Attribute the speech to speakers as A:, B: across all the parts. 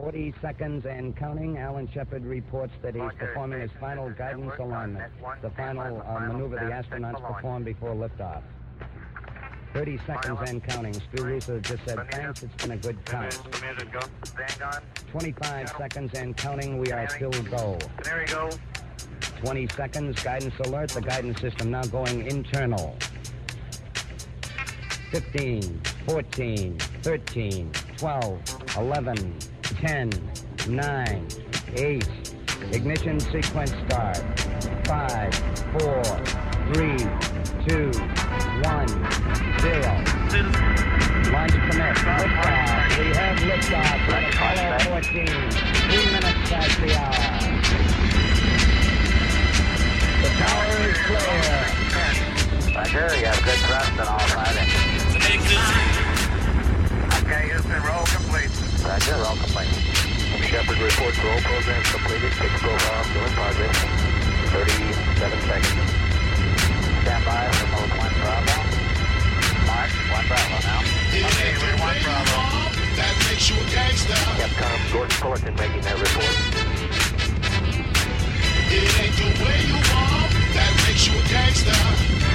A: 40 seconds and counting. Alan Shepard reports that he's performing his final guidance alignment, the final uh, maneuver the astronauts perform before liftoff. 30 seconds and counting. Stu Roosa just said, thanks, it's been a good count. 25 seconds and counting. We are still go.
B: There go.
A: 20 seconds. Guidance alert. The guidance system now going internal. 15, 14, 13, 12, 11, 10, 9, 8. Ignition sequence start. 5, 4, 3, 2, 1, 0. Launch commit. Liftoff. We have liftoff. Apollo 14. Three minutes past the hour. The tower is clear.
B: Roger, you have good thrust and all five engines. Okay, Houston, roll complete. Roger, roll complete.
C: Shepard reports roll program completed. Pitch profile still in progress. 37 seconds.
B: Stand by for mode 1 Bravo. Mark, 1 Bravo now. Okay, we're 1 Bravo.
D: That makes you a gangster.
C: Capcom Gordon Fullerton making that report.
D: It ain't the way you are. That makes you a gangster.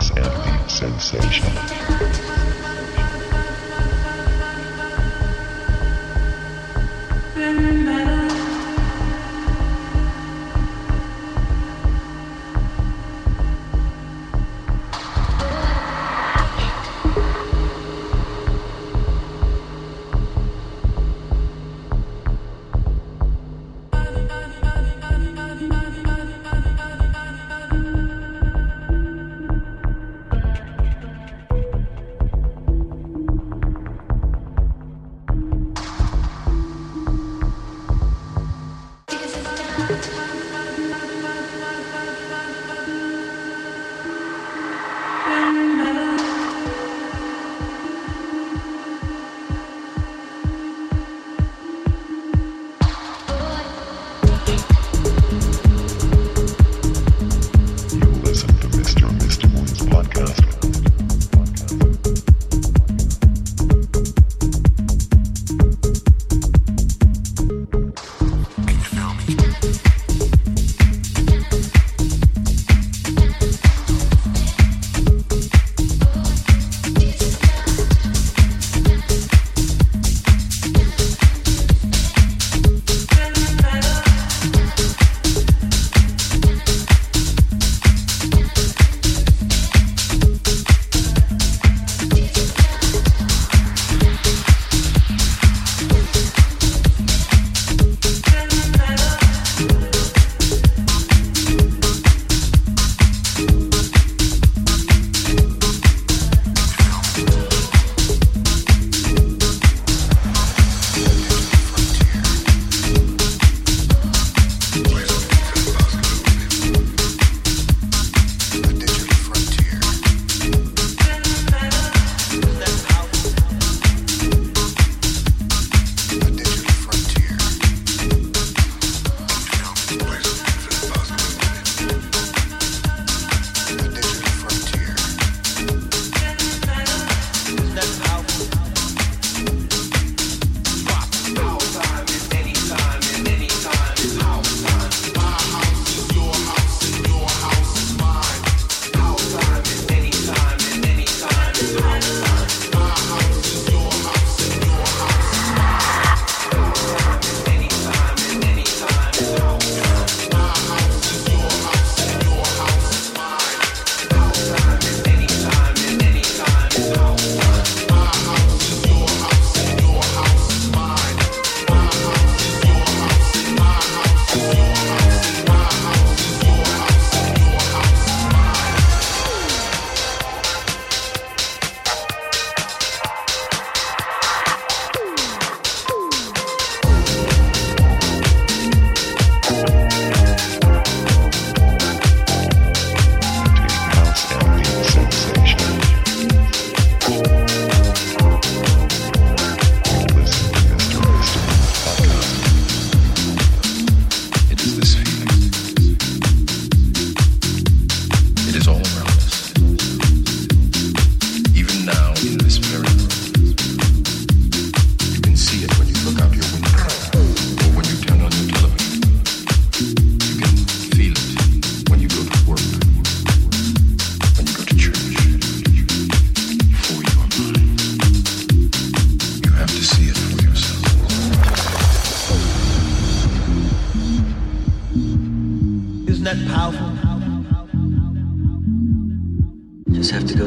E: and any sensation.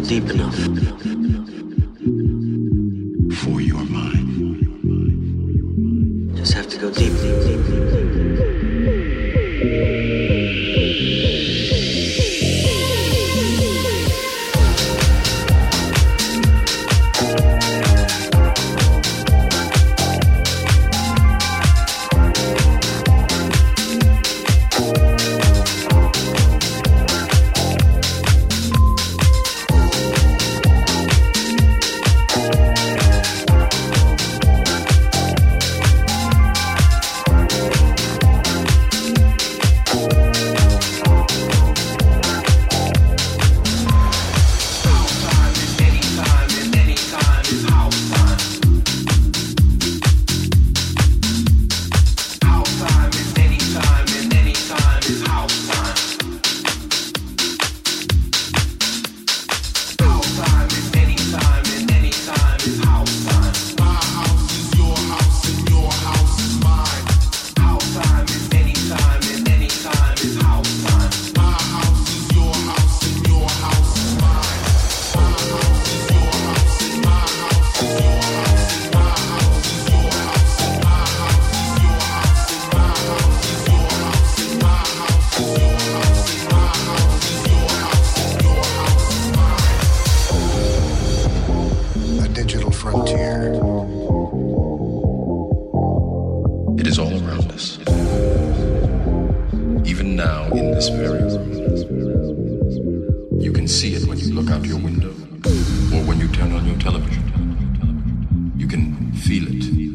F: Deep enough.
G: Can see it when you look out your window or when you turn on your television. You can feel it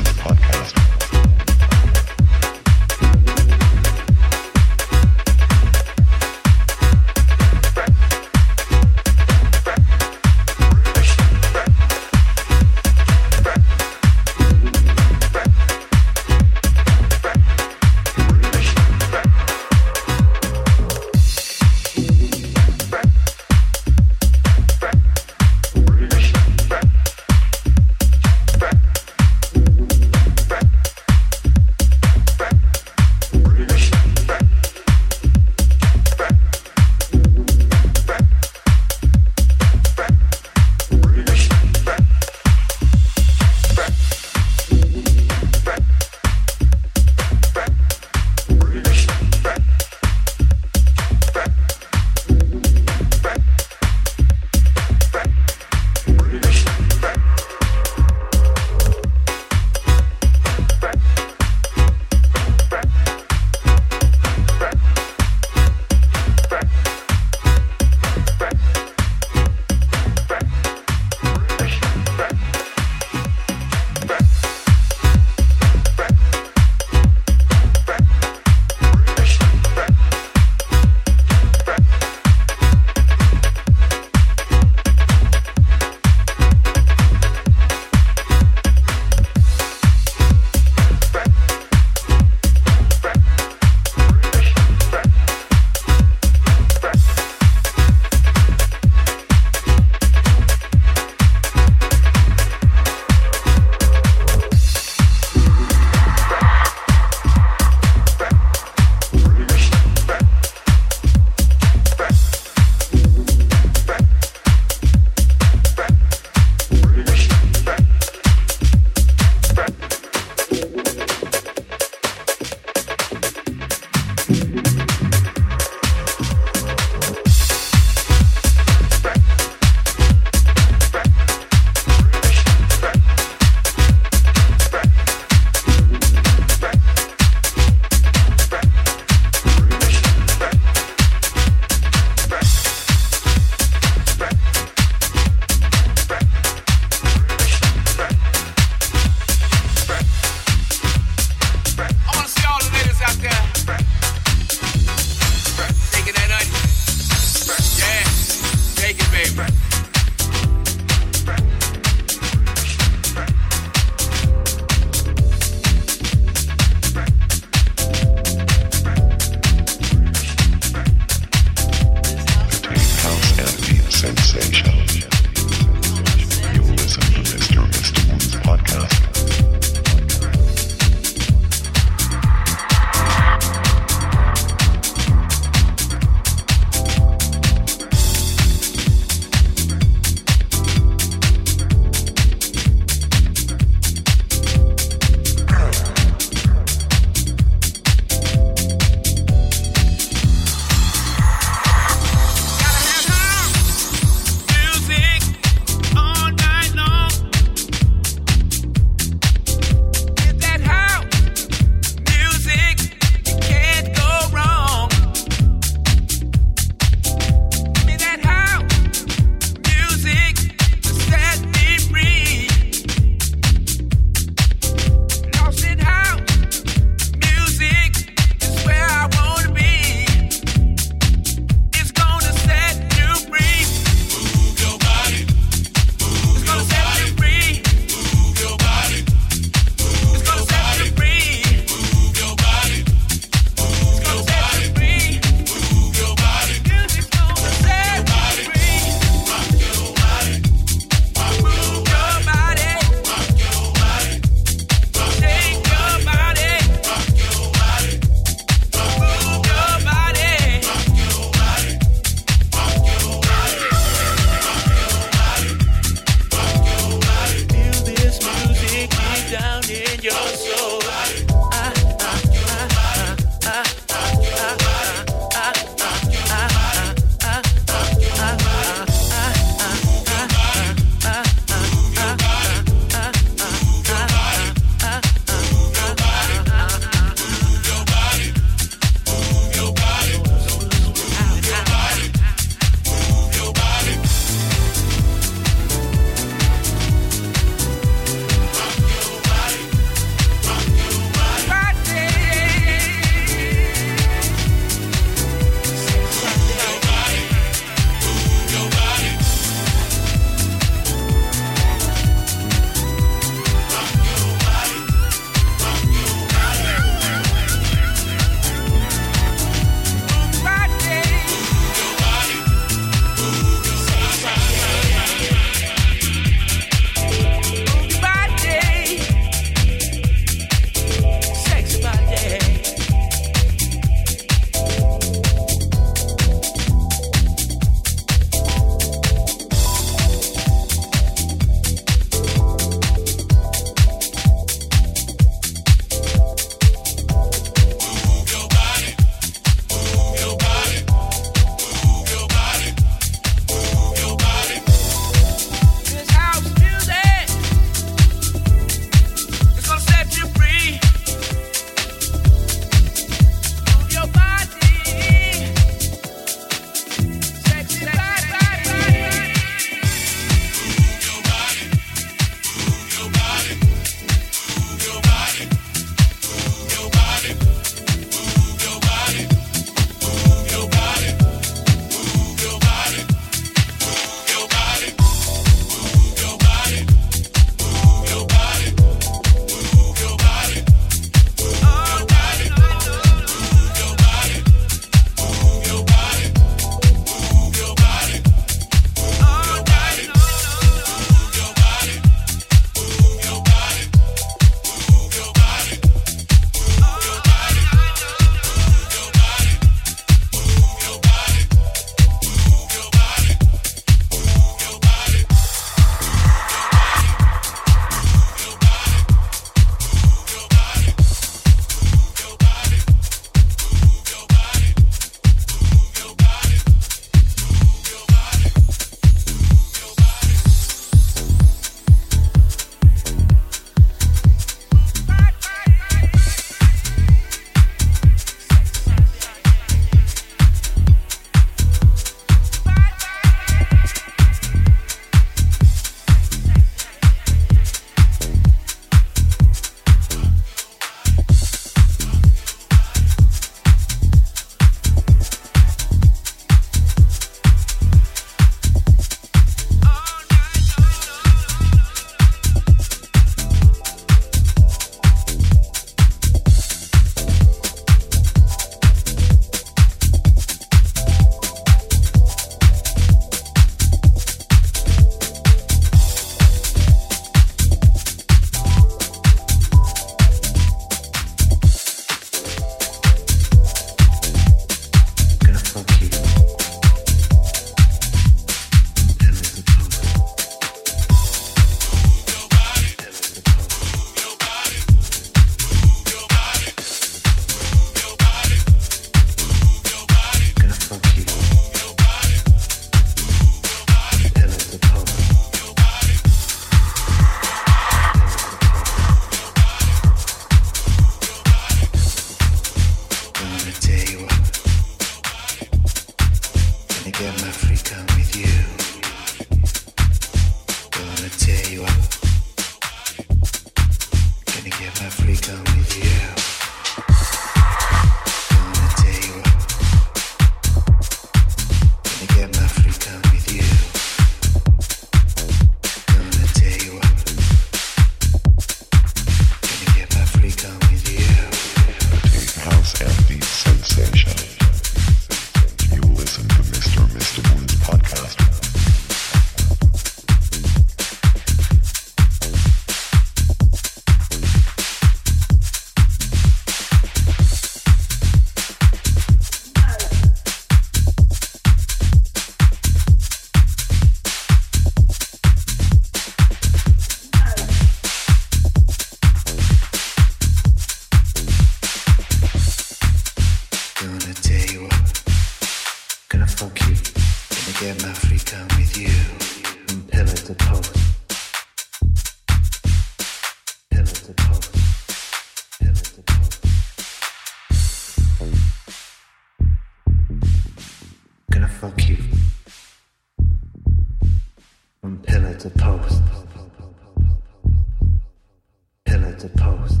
G: to
H: post.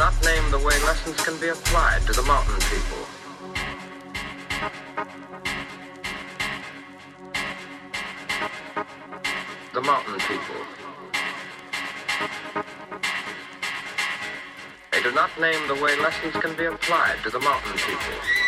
H: not name the way lessons can be applied to the mountain people. The mountain people. They do not name the way lessons can be applied to the mountain people.